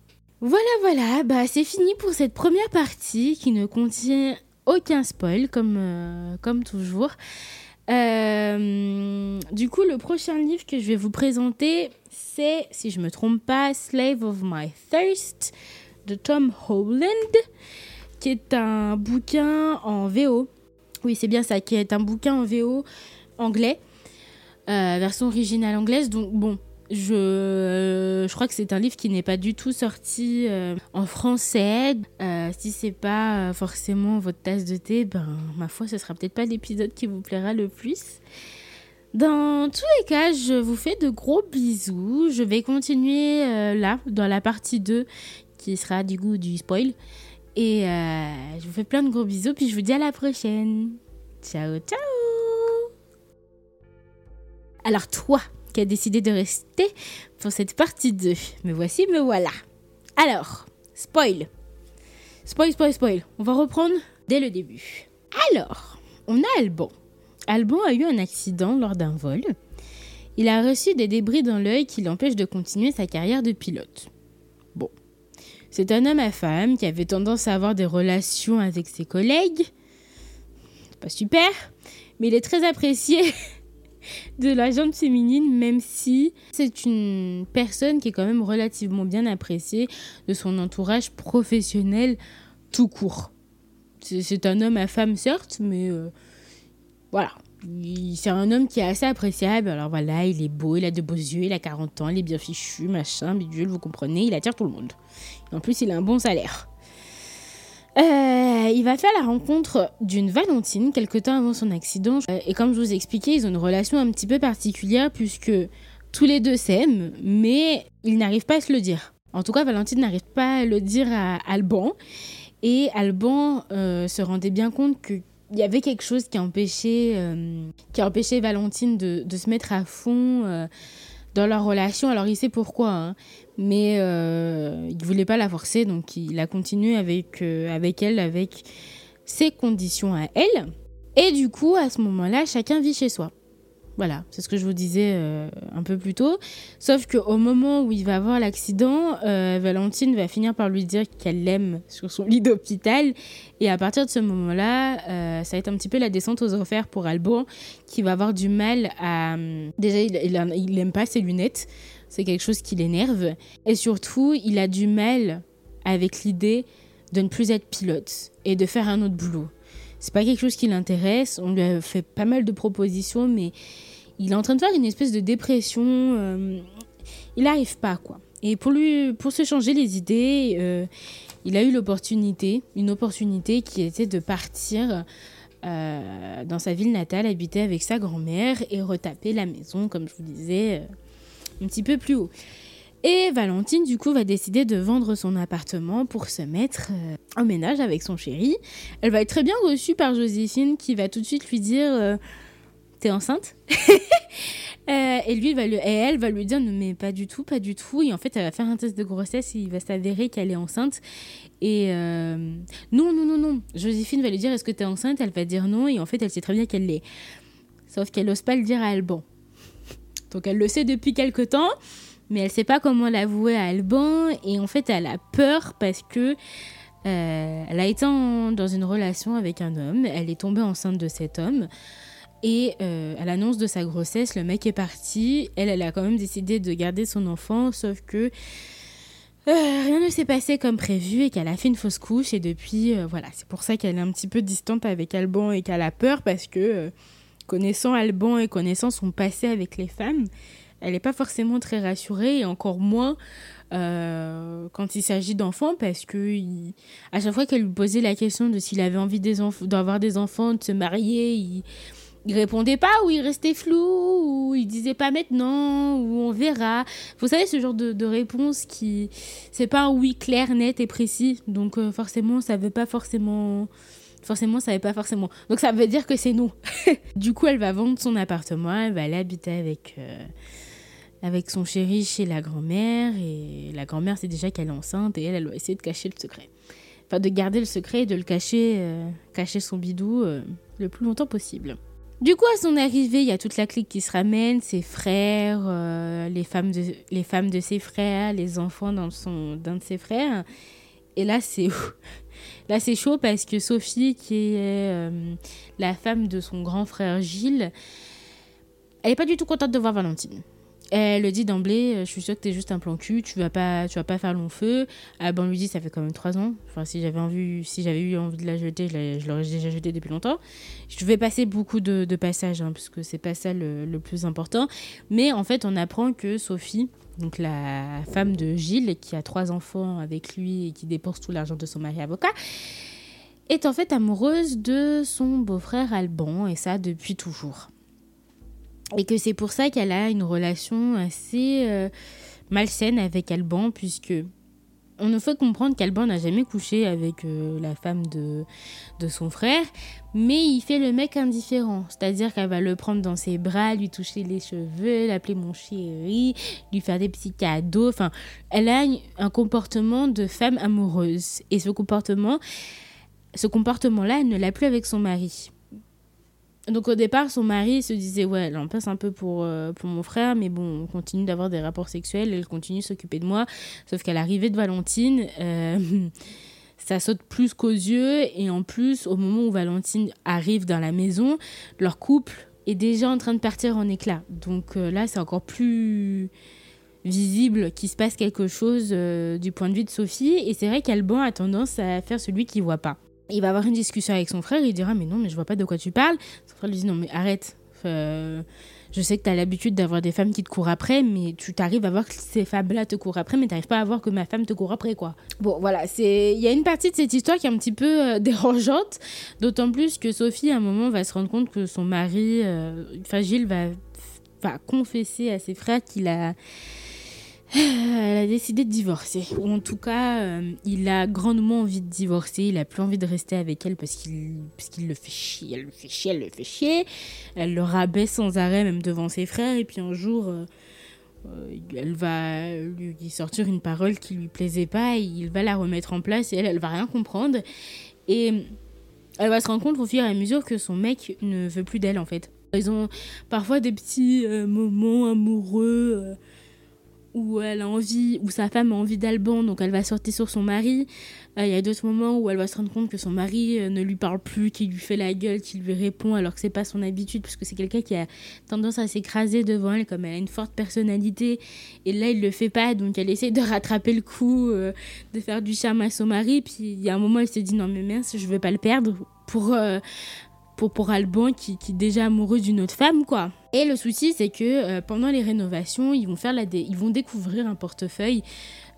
Voilà, voilà, bah c'est fini pour cette première partie qui ne contient aucun spoil comme, euh, comme toujours. Euh, du coup, le prochain livre que je vais vous présenter, c'est, si je me trompe pas, Slave of My Thirst de Tom Holland, qui est un bouquin en VO. Oui, c'est bien ça, qui est un bouquin en VO anglais, euh, version originale anglaise. Donc bon, je, je crois que c'est un livre qui n'est pas du tout sorti euh, en français. Euh, si c'est pas euh, forcément votre tasse de thé, ben ma foi, ce sera peut-être pas l'épisode qui vous plaira le plus. Dans tous les cas, je vous fais de gros bisous. Je vais continuer euh, là, dans la partie 2, qui sera du goût du spoil. Et je vous fais plein de gros bisous, puis je vous dis à la prochaine. Ciao, ciao Alors toi, qui as décidé de rester pour cette partie 2, me voici, me voilà. Alors, spoil. Spoil, spoil, spoil. On va reprendre dès le début. Alors, on a Alban. Alban a eu un accident lors d'un vol. Il a reçu des débris dans l'œil qui l'empêchent de continuer sa carrière de pilote. Bon. C'est un homme à femme qui avait tendance à avoir des relations avec ses collègues. Pas super, mais il est très apprécié de la gente féminine, même si c'est une personne qui est quand même relativement bien appréciée de son entourage professionnel tout court. C'est un homme à femme, certes, mais euh, voilà. Il- C'est un homme qui est assez appréciable. Alors voilà, il est beau, il a de beaux yeux, il a 40 ans, il est bien fichu, machin, bidule, vous comprenez, il attire tout le monde. Et en plus, il a un bon salaire. Euh, il va faire la rencontre d'une Valentine quelque temps avant son accident. Euh, Et comme je vous ai expliqué, ils ont une relation un petit peu particulière puisque tous les deux s'aiment, mais ils n'arrivent pas à se le dire. En tout cas, Valentine n'arrive pas à le dire à Alban. Et Alban euh, se rendait bien compte qu'il y avait quelque chose qui empêchait, euh, qui empêchait Valentine de, se mettre à fond dans leur relation. Alors il sait pourquoi, hein, mais euh, il voulait pas la forcer, donc il a continué avec, euh, avec elle, avec ses conditions à elle. Et du coup, à ce moment-là, chacun vit chez soi. Voilà, c'est ce que je vous disais euh, un peu plus tôt. Sauf qu'au moment où il va avoir l'accident, euh, Valentine va finir par lui dire qu'elle l'aime sur son lit d'hôpital. Et à partir de ce moment-là, euh, ça va être un petit peu la descente aux enfers pour Alban, qui va avoir du mal à... Déjà, il, il, a- il aime pas ses lunettes. C'est quelque chose qui l'énerve. Et surtout, il a du mal avec l'idée de ne plus être pilote et de faire un autre boulot. C'est pas quelque chose qui l'intéresse. On lui a fait pas mal de propositions, mais il est en train de faire une espèce de dépression. euh, il n'arrive pas, quoi. Et pour lui, pour se changer les idées, euh, il a eu l'opportunité, une opportunité qui était de partir euh, dans sa ville natale, habiter avec sa grand-mère et retaper la maison, comme je vous disais, un petit peu plus haut. Et Valentine, du coup, va décider de vendre son appartement pour se mettre euh, en ménage avec son chéri. Elle va être très bien reçue par Joséphine qui va tout de suite lui dire euh, T'es enceinte? Euh, et lui, va lui- et elle va lui dire non, mais pas du tout, pas du tout. Et en fait, elle va faire un test de grossesse et il va s'avérer qu'elle est enceinte. Et euh, non, non, non, non. Joséphine va lui dire est-ce que t'es enceinte? Elle va dire non. Et en fait, elle sait très bien qu'elle l'est. Sauf qu'elle n'ose pas le dire à Alban. Donc elle le sait depuis quelque temps, mais elle sait pas comment l'avouer à Alban. Et en fait, elle a peur parce que euh, elle a été dans une relation avec un homme. Elle est tombée enceinte de cet homme. Et euh, à l'annonce de sa grossesse, le mec est parti. Elle, elle a quand même décidé de garder son enfant, sauf que euh, rien ne s'est passé comme prévu et qu'elle a fait une fausse couche. Et depuis, voilà, c'est pour ça qu'elle est un petit peu distante avec Alban et qu'elle a peur parce que, connaissant Alban et connaissant son passé avec les femmes, elle n'est pas forcément très rassurée et encore moins euh, quand il s'agit d'enfants parce que à chaque fois qu'elle lui posait la question de s'il avait envie des d'avoir des enfants, de se marier, il, répondait pas ou il restait flou ou il disait pas maintenant ou on verra. Vous savez ce genre de, réponse qui c'est pas un oui clair, net et précis. Donc euh, forcément ça veut pas forcément forcément ça veut pas forcément. Donc ça veut dire que c'est non. du coup elle va vendre son appartement, elle va aller habiter avec euh, avec son chéri chez la grand-mère et la grand-mère sait déjà qu'elle est enceinte et elle elle va essayer de cacher le secret. Enfin de garder le secret et de le cacher euh, cacher son bidou euh, le plus longtemps possible. Du coup, à son arrivée, il y a toute la clique qui se ramène, ses frères, euh, les, femmes de, les femmes de ses frères, les enfants d'un de ses frères. Et là, c'est là c'est chaud parce que Sophie, qui est la femme de son grand frère Gilles, elle n'est pas du tout contente de voir Valentine. Elle le dit d'emblée, euh, je suis sûre que t'es juste un plan cul, tu vas pas, tu vas pas faire long feu. Alban lui dit, ça fait quand même trois ans. Enfin, si j'avais envie, si j'avais eu envie de la jeter, je, la- je l'aurais déjà jetée depuis longtemps. Je vais passer beaucoup de, de passages, hein, parce c'est pas ça le, le plus important. Mais en fait, on apprend que Sophie, donc la femme de Gilles, qui a trois enfants avec lui et qui dépense tout l'argent de son mari avocat, est en fait amoureuse de son beau-frère Alban, et ça depuis toujours. Et que c'est pour ça qu'elle a une relation assez euh, malsaine avec Alban, puisque on nous fait comprendre qu'Alban n'a jamais couché avec euh, la femme de, de son frère, mais il fait le mec indifférent. C'est-à-dire qu'elle va le prendre dans ses bras, lui toucher les cheveux, l'appeler mon chéri, lui faire des petits cadeaux. Enfin, elle a un comportement de femme amoureuse. Et ce comportement, ce comportement-là, elle ne l'a plus avec son mari. Donc au départ, son mari se disait ouais, elle passe un peu pour, euh, pour mon frère, mais bon, on continue d'avoir des rapports sexuels, elle continue de s'occuper de moi. Sauf qu'à l'arrivée de Valentine, euh, ça saute plus qu'aux yeux, et en plus, au moment où Valentine arrive dans la maison, leur couple est déjà en train de partir en éclats. Donc euh, là, c'est encore plus visible qu'il se passe quelque chose du point de vue de Sophie, et c'est vrai qu'Alban a tendance à faire celui qui voit pas. Il va avoir une discussion avec son frère, il dira mais non mais je vois pas de quoi tu parles. Son frère lui dit non mais arrête. Euh, je sais que tu as l'habitude d'avoir des femmes qui te courent après, mais tu t'arrives à voir que ces femmes-là te courent après, mais t'arrives pas à voir que ma femme te court après, quoi. Bon, voilà, c'est il y a une partie de cette histoire qui est un petit peu euh, dérangeante, d'autant plus que Sophie, à un moment, va se rendre compte que son mari, euh, enfin Gilles, va, va confesser à ses frères qu'il a elle a décidé de divorcer. Ou en tout cas, euh, il a grandement envie de divorcer. Il a plus envie de rester avec elle parce qu'il le fait chier. Elle le fait chier, elle le fait chier. Elle le rabaisse sans arrêt, même devant ses frères. Et puis un jour, euh, euh, elle va lui sortir une parole qui lui plaisait pas. Et il va la remettre en place et elle, elle va rien comprendre. Et elle va se rendre compte au fur et à mesure que son mec ne veut plus d'elle en fait. Ils ont parfois des petits moments amoureux. Où elle a envie, où sa femme a envie d'Alban, donc elle va sortir sur son mari. Euh, Il y a d'autres moments où elle va se rendre compte que son mari euh, ne lui parle plus, qu'il lui fait la gueule, qu'il lui répond alors que c'est pas son habitude, parce que c'est quelqu'un qui a tendance à s'écraser devant elle, comme elle a une forte personnalité. Et là, il le fait pas, donc elle essaie de rattraper le coup, euh, de faire du charme à son mari. Puis il y a un moment, elle se dit non mais mince, je veux pas le perdre pour. Pour, pour Alban qui, qui est déjà amoureux d'une autre femme quoi. Et le souci c'est que euh, pendant les rénovations ils vont faire la ils vont découvrir un portefeuille.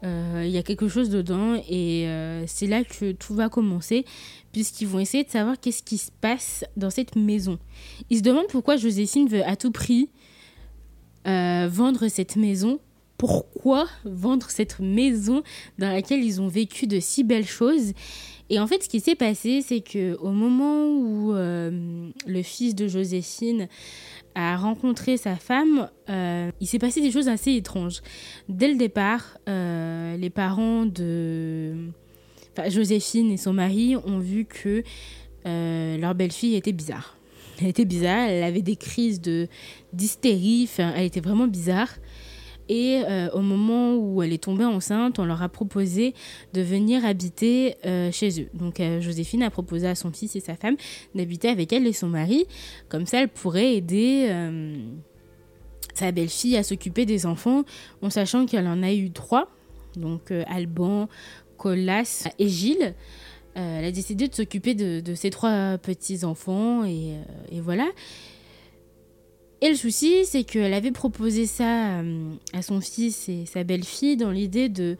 Euh, Il y a quelque chose dedans et euh, c'est là que tout va commencer puisqu'ils vont essayer de savoir qu'est-ce qui se passe dans cette maison. Ils se demandent pourquoi Joséphine veut à tout prix vendre cette maison. Pourquoi vendre cette maison dans laquelle ils ont vécu de si belles choses et en fait, ce qui s'est passé, c'est que au moment où euh, le fils de Joséphine a rencontré sa femme, euh, il s'est passé des choses assez étranges. Dès le départ, euh, les parents de Joséphine et son mari ont vu que leur belle-fille était bizarre. Elle était bizarre, elle avait des crises de d'hystérie, elle était vraiment bizarre. Et euh, au moment où elle est tombée enceinte, on leur a proposé de venir habiter euh, chez eux. Donc euh, Joséphine a proposé à son fils et sa femme d'habiter avec elle et son mari. Comme ça, elle pourrait aider sa belle-fille à s'occuper des enfants, en sachant qu'elle en a eu trois. Donc Alban, Colas et Gilles. Elle a décidé de s'occuper de, de ses trois petits-enfants et, et voilà. Et le souci, c'est qu'elle avait proposé ça euh, à son fils et sa belle-fille dans l'idée de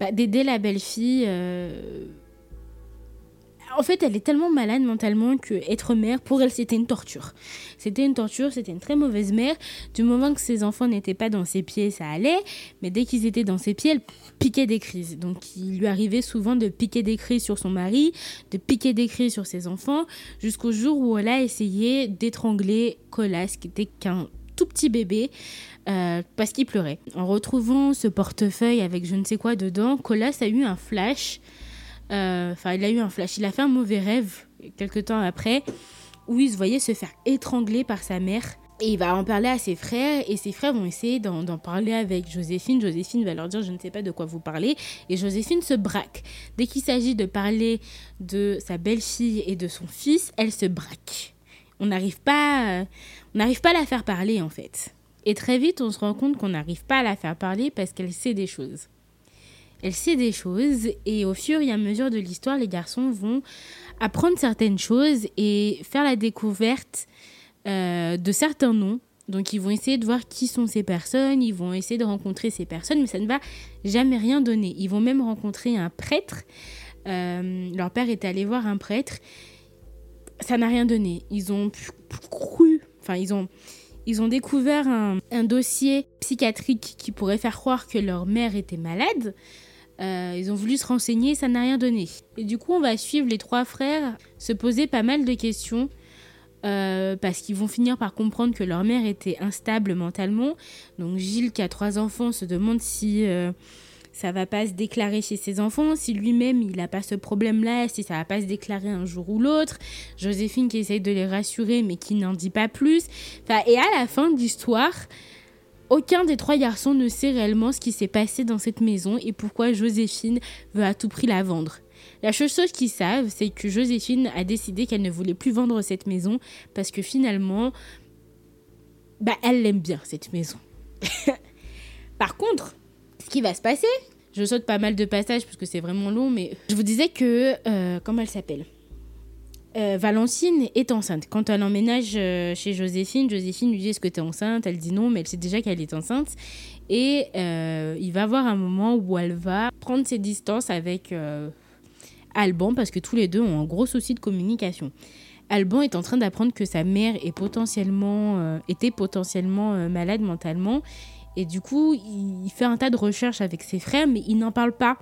bah, d'aider la belle-fille. euh, En fait, elle est tellement malade mentalement que être mère, pour elle, c'était une torture. C'était une torture, c'était une très mauvaise mère. Du moment que ses enfants n'étaient pas dans ses pieds, ça allait. Mais dès qu'ils étaient dans ses pieds, elle piquait des crises. Donc, il lui arrivait souvent de piquer des crises sur son mari, de piquer des crises sur ses enfants, jusqu'au jour où elle a essayé d'étrangler Colas, qui était qu'un tout petit bébé, euh, parce qu'il pleurait. En retrouvant ce portefeuille avec je ne sais quoi dedans, Colas a eu un flash. Euh, Enfin, il a eu un flash. Il a fait un mauvais rêve quelque temps après, où il se voyait se faire étrangler par sa mère. Et il va en parler à ses frères, et ses frères vont essayer d'en parler avec Joséphine. Joséphine va leur dire Je ne sais pas de quoi vous parlez. Et Joséphine se braque. Dès qu'il s'agit de parler de sa belle-fille et de son fils, elle se braque. On n'arrive pas, euh, on n'arrive pas à la faire parler en fait. Et très vite, on se rend compte qu'on n'arrive pas à la faire parler parce qu'elle sait des choses. Elle sait des choses et au fur et à mesure de l'histoire, les garçons vont apprendre certaines choses et faire la découverte euh, de certains noms. Donc ils vont essayer de voir qui sont ces personnes, ils vont essayer de rencontrer ces personnes, mais ça ne va jamais rien donner. Ils vont même rencontrer un prêtre. Euh, leur père est allé voir un prêtre. Ça n'a rien donné. Ils ont cru, enfin ils ont, ils ont découvert un, un, dossier psychiatrique qui pourrait faire croire que leur mère était malade. Euh, ils ont voulu se renseigner, ça n'a rien donné. Et du coup, on va suivre les trois frères se poser pas mal de questions. Euh, parce qu'ils vont finir par comprendre que leur mère était instable mentalement. Donc Gilles, qui a trois enfants, se demande si euh, ça va pas se déclarer chez ses enfants, si lui-même il n'a pas ce problème-là, si ça va pas se déclarer un jour ou l'autre. Joséphine qui essaye de les rassurer mais qui n'en dit pas plus. Enfin, et à la fin de l'histoire, aucun des trois garçons ne sait réellement ce qui s'est passé dans cette maison et pourquoi Joséphine veut à tout prix la vendre. La seule chose qu'ils savent, c'est que Joséphine a décidé qu'elle ne voulait plus vendre cette maison parce que finalement, bah, elle l'aime bien, cette maison. Par contre, ce qui va se passer, je saute pas mal de passages parce que c'est vraiment long, mais je vous disais que, euh, comment elle s'appelle? Euh, Valentine est enceinte. Quand elle emménage euh, chez Joséphine, Joséphine lui dit Est-ce que tu es enceinte? Elle dit non, mais elle sait déjà qu'elle est enceinte. Et euh, il va avoir un moment où elle va prendre ses distances avec Alban parce que tous les deux ont un gros souci de communication. Alban est en train d'apprendre que sa mère était potentiellement malade mentalement. Et du coup, il fait un tas de recherches avec ses frères, mais il n'en parle pas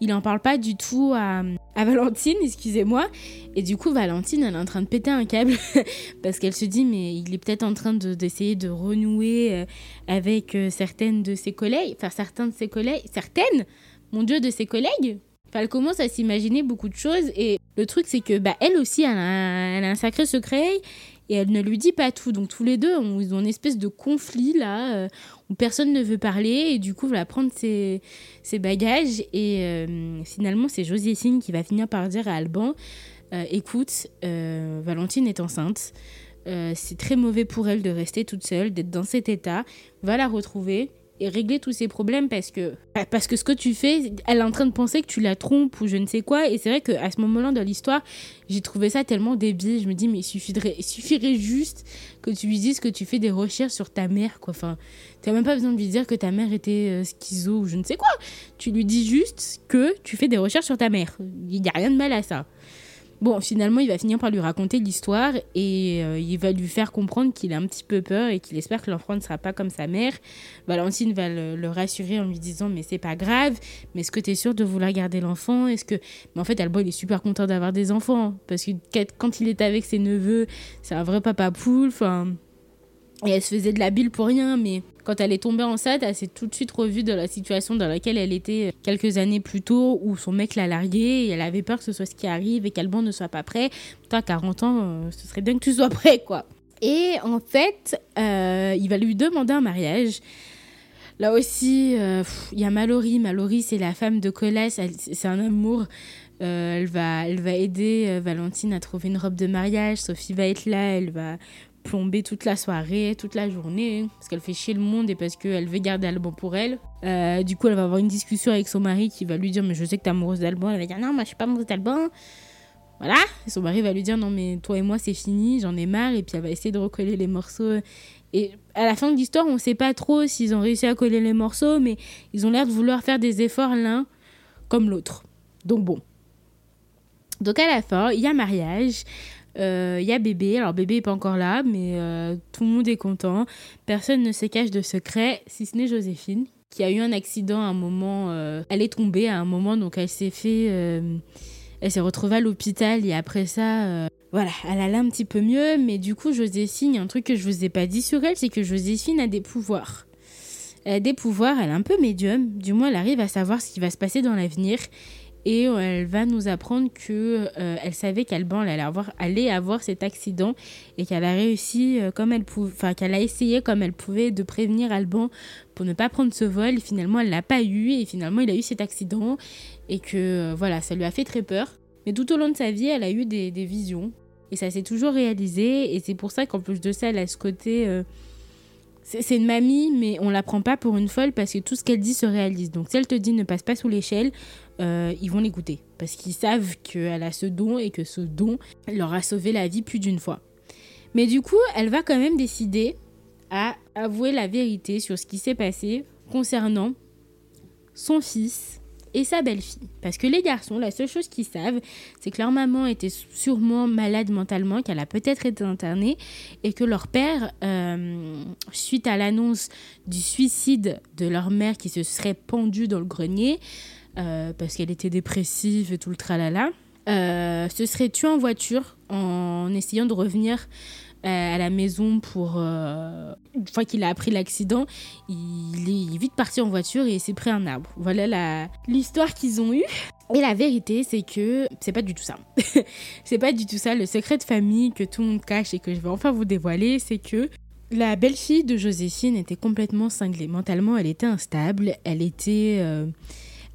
il n'en parle pas du tout à, Valentine, excusez-moi. Et du coup, Valentine, elle est en train de péter un câble parce qu'elle se dit, mais il est peut-être en train d'essayer de, renouer euh, avec euh, certaines de ses collègues, enfin certains de ses collègues, certaines, mon Dieu, de ses collègues. Enfin, elle commence à s'imaginer beaucoup de choses et le truc, c'est que bah, elle aussi, elle a un sacré secret et elle ne lui dit pas tout. Donc tous les deux, ils ont une espèce de conflit là euh, où personne ne veut parler et du coup, va prendre ses, bagages et euh, finalement, c'est Joséphine qui va finir par dire à Alban euh, écoute, Valentine est enceinte. c'est très mauvais pour elle de rester toute seule, d'être dans cet état. Va la retrouver et régler tous ces problèmes parce que bah, parce que ce que tu fais, elle est en train de penser que tu la trompes ou je ne sais quoi. Et c'est vrai qu'à ce moment-là dans l'histoire, j'ai trouvé ça tellement débile. Je me dis mais il suffirait, il suffirait juste que tu lui dises que tu fais des recherches sur ta mère quoi. Enfin, t'as même pas besoin de lui dire que ta mère était euh, schizo ou je ne sais quoi. Tu lui dis juste que tu fais des recherches sur ta mère. Il n'y a rien de mal à ça. Bon, finalement, il va finir par lui raconter l'histoire et euh, il va lui faire comprendre qu'il a un petit peu peur et qu'il espère que l'enfant ne sera pas comme sa mère. Valentine va le, rassurer en lui disant Mais c'est pas grave, mais est-ce que tu es sûr de vouloir garder l'enfant? Est-ce que. Mais en fait, Albo, il est super content d'avoir des enfants parce que quand il est avec ses neveux, c'est un vrai papa poule. Enfin. Et elle se faisait de la bile pour rien, mais quand elle est tombée enceinte, elle s'est tout de suite revue de la situation dans laquelle elle était quelques années plus tôt, où son mec l'a larguée, et elle avait peur que ce soit ce qui arrive et qu'Alban ne soit pas prêt. Toi, 40 ans, euh, ce serait bien que tu sois prêt, quoi. Et en fait, euh, il va lui demander un mariage. Là aussi, euh, il y a Mallory. Mallory, c'est la femme de Colas, c'est un amour. elle, va, elle va aider Valentine à trouver une robe de mariage. Sophie va être là, elle va plomber toute la soirée, toute la journée, parce qu'elle fait chier le monde et parce qu'elle veut garder Alban pour elle. Euh, du coup, elle va avoir une discussion avec son mari qui va lui dire Mais je sais que t'es amoureuse d'Alban. Elle va dire Non, moi je suis pas amoureuse d'Alban. Voilà. Et son mari va lui dire Non, mais toi et moi c'est fini, j'en ai marre. Et puis elle va essayer de recoller les morceaux. Et à la fin de l'histoire, on sait pas trop s'ils ont réussi à coller les morceaux, mais ils ont l'air de vouloir faire des efforts l'un comme l'autre. Donc bon. Donc à la fin, il y a mariage. Il euh, y a bébé, alors bébé n'est pas encore là, mais euh, tout le monde est content. Personne ne se cache de secret, si ce n'est Joséphine, qui a eu un accident à un moment. Euh, elle est tombée à un moment, donc elle s'est fait. elle s'est retrouvée à l'hôpital et après ça, voilà, elle allait un petit peu mieux. Mais du coup, Joséphine, un truc que je vous ai pas dit sur elle, c'est que Joséphine a des pouvoirs. Elle a des pouvoirs, elle est un peu médium, du moins elle arrive à savoir ce qui va se passer dans l'avenir et euh, elle va nous apprendre que euh, elle savait qu'Alban allait avoir, avoir cet accident et qu'elle a réussi euh, comme elle pouvait, enfin qu'elle a essayé comme elle pouvait de prévenir Alban pour ne pas prendre ce vol. Et finalement, elle l'a pas eu et finalement, il a eu cet accident et que voilà, ça lui a fait très peur. Mais tout au long de sa vie, elle a eu des, des visions et ça s'est toujours réalisé et c'est pour ça qu'en plus de ça, elle a ce côté c'est une mamie, mais on la prend pas pour une folle parce que tout ce qu'elle dit se réalise. Donc si elle te dit ne passe pas sous l'échelle, euh, ils vont l'écouter parce qu'ils savent qu'elle a ce don et que ce don leur a sauvé la vie plus d'une fois. Mais du coup, elle va quand même décider à avouer la vérité sur ce qui s'est passé concernant son fils et sa belle-fille. Parce que les garçons, la seule chose qu'ils savent, c'est que leur maman était sûrement malade mentalement, qu'elle a peut-être été internée, et que leur père, euh, suite à l'annonce du suicide de leur mère qui se serait pendue dans le grenier, euh, parce qu'elle était dépressive et tout le tralala, euh, se serait tué en voiture en essayant de revenir à la maison pour... euh, une fois qu'il a appris l'accident, il est vite parti en voiture et s'est pris un arbre. Voilà l'histoire qu'ils ont eue. Et la vérité, c'est que c'est pas du tout ça. c'est pas du tout ça. Le secret de famille que tout le monde cache et que je vais enfin vous dévoiler, c'est que la belle-fille de Joséphine était complètement cinglée. Mentalement, elle était instable. Elle était... euh,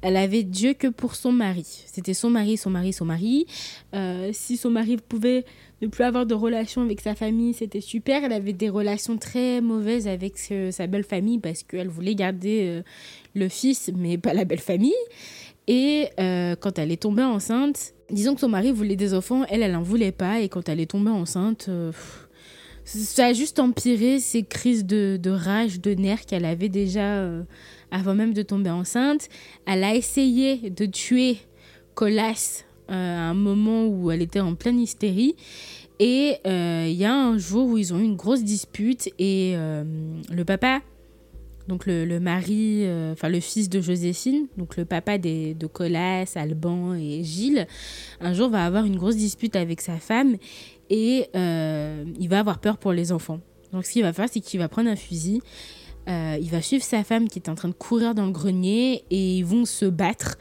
elle avait Dieu que pour son mari. C'était son mari, son mari, son mari. Euh, si son mari pouvait ne plus avoir de relation avec sa famille, c'était super. Elle avait des relations très mauvaises avec sa belle famille parce qu'elle voulait garder euh, le fils, mais pas la belle famille. Et euh, quand elle est tombée enceinte, disons que son mari voulait des enfants, elle, elle n'en voulait pas. Et quand elle est tombée enceinte, ça a juste empiré ces crises de, rage, de nerfs qu'elle avait déjà avant même de tomber enceinte. Elle a essayé de tuer Colas euh, à un moment où elle était en pleine hystérie. Et euh, il y a un jour où ils ont eu une grosse dispute et euh, le papa, donc le, mari, enfin le fils de Joséphine, donc le papa de Colas, Alban et Gilles, un jour va avoir une grosse dispute avec sa femme et il va avoir peur pour les enfants. Donc ce qu'il va faire, c'est qu'il va prendre un fusil, euh, il va suivre sa femme qui est en train de courir dans le grenier et ils vont se battre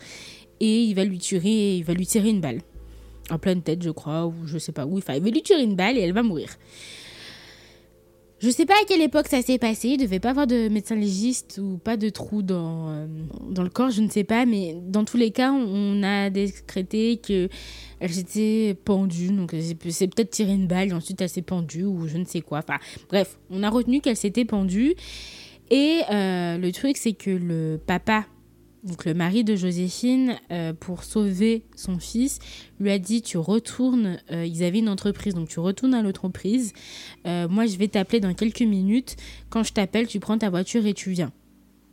et il va lui tirer, il va lui tirer une balle en pleine tête, je crois, ou je sais pas où. Enfin, il va lui tirer une balle et elle va mourir. Je sais pas à quelle époque ça s'est passé. Il devait pas avoir de médecin légiste ou pas de trou dans, euh, dans le corps, je ne sais pas. Mais dans tous les cas, on a décrété que elle s'était pendue. Donc s'est peut-être tiré une balle et ensuite elle s'est pendue ou je ne sais quoi. Enfin, bref, on a retenu qu'elle s'était pendue. Et euh, le truc, c'est que le papa, donc le mari de Joséphine, euh, pour sauver son fils, lui a dit tu retournes, euh, ils avaient une entreprise, donc tu retournes à l'entreprise, moi je vais t'appeler dans quelques minutes, quand je t'appelle tu prends ta voiture et tu viens.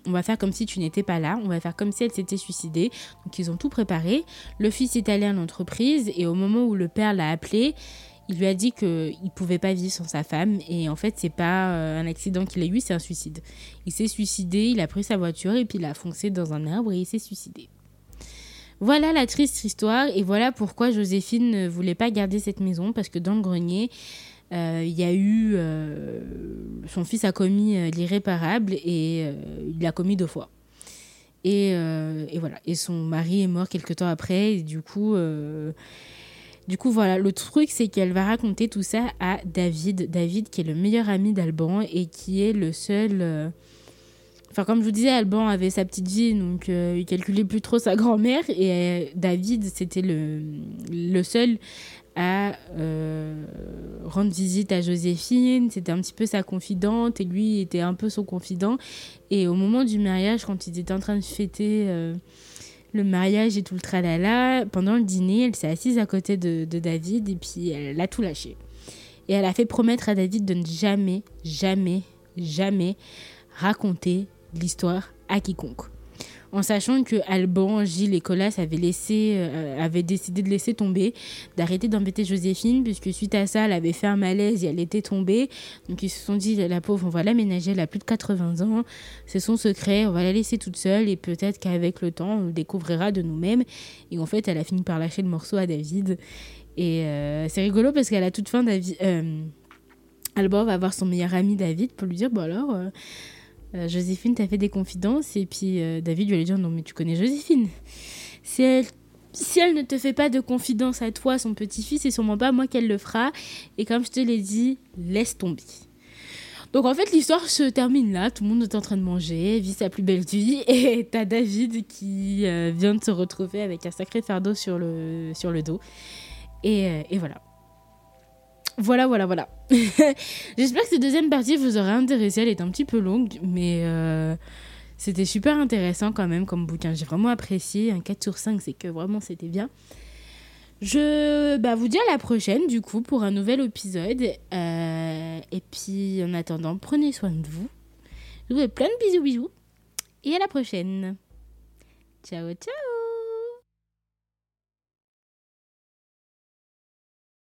On va faire comme si tu n'étais pas là, on va faire comme si elle s'était suicidée. Donc ils ont tout préparé. Le fils est allé à l'entreprise et au moment où le père l'a appelé, il lui a dit qu'il ne pouvait pas vivre sans sa femme et en fait c'est pas euh, un accident qu'il a eu, c'est un suicide. Il s'est suicidé, il a pris sa voiture et puis il a foncé dans un arbre et il s'est suicidé. Voilà la triste histoire et voilà pourquoi Joséphine ne voulait pas garder cette maison parce que dans le grenier, euh, il y a eu... euh, son fils a commis l'irréparable et il l'a commis deux fois. Et, et voilà. Et son mari est mort quelque temps après et du coup... du coup, voilà, le truc, c'est qu'elle va raconter tout ça à David. David, qui est le meilleur ami d'Alban et qui est le seul. euh, Enfin, comme je vous disais, Alban avait sa petite vie, donc euh, il calculait plus trop sa grand-mère. Et euh, David, c'était le, seul à rendre visite à Joséphine. C'était un petit peu sa confidente et lui était un peu son confident. Et au moment du mariage, quand ils étaient en train de fêter. Le mariage et tout le tralala. Pendant le dîner, elle s'est assise à côté de, de David et puis elle a tout lâché. Et elle a fait promettre à David de ne jamais, jamais, jamais raconter l'histoire à quiconque. En sachant que Alban, Gilles et Colas avaient, laissé, euh, avaient décidé de laisser tomber, d'arrêter d'embêter Joséphine, puisque suite à ça, elle avait fait un malaise et elle était tombée. Donc ils se sont dit, la pauvre, on va l'aménager, elle a plus de 80 ans, c'est son secret, on va la laisser toute seule et peut-être qu'avec le temps, on le découvrira de nous-mêmes. Et en fait, elle a fini par lâcher le morceau à David. Et euh, c'est rigolo parce qu'à la toute fin, David, euh, Alban va voir son meilleur ami David pour lui dire, bon alors... euh, Joséphine t'a fait des confidences et puis euh, David lui allait dire non mais tu connais Joséphine. Si elle si elle ne te fait pas de confidences à toi son petit-fils c'est sûrement pas moi qu'elle le fera. Et comme je te l'ai dit laisse tomber. Donc en fait l'histoire se termine là. Tout le monde est en train de manger vit sa plus belle vie. Et t'as David qui euh, vient de se retrouver avec un sacré fardeau sur le sur le dos. Et, et voilà Voilà, voilà, voilà. J'espère que cette deuxième partie vous aura intéressé. Elle est un petit peu longue, mais euh, c'était super intéressant quand même comme bouquin. J'ai vraiment apprécié. Un 4 sur 5, c'est que vraiment c'était bien. Je bah, vous dis à la prochaine, du coup, pour un nouvel épisode. Euh, et puis, en attendant, prenez soin de vous. Je vous fais plein de bisous, bisous. Et à la prochaine. Ciao, ciao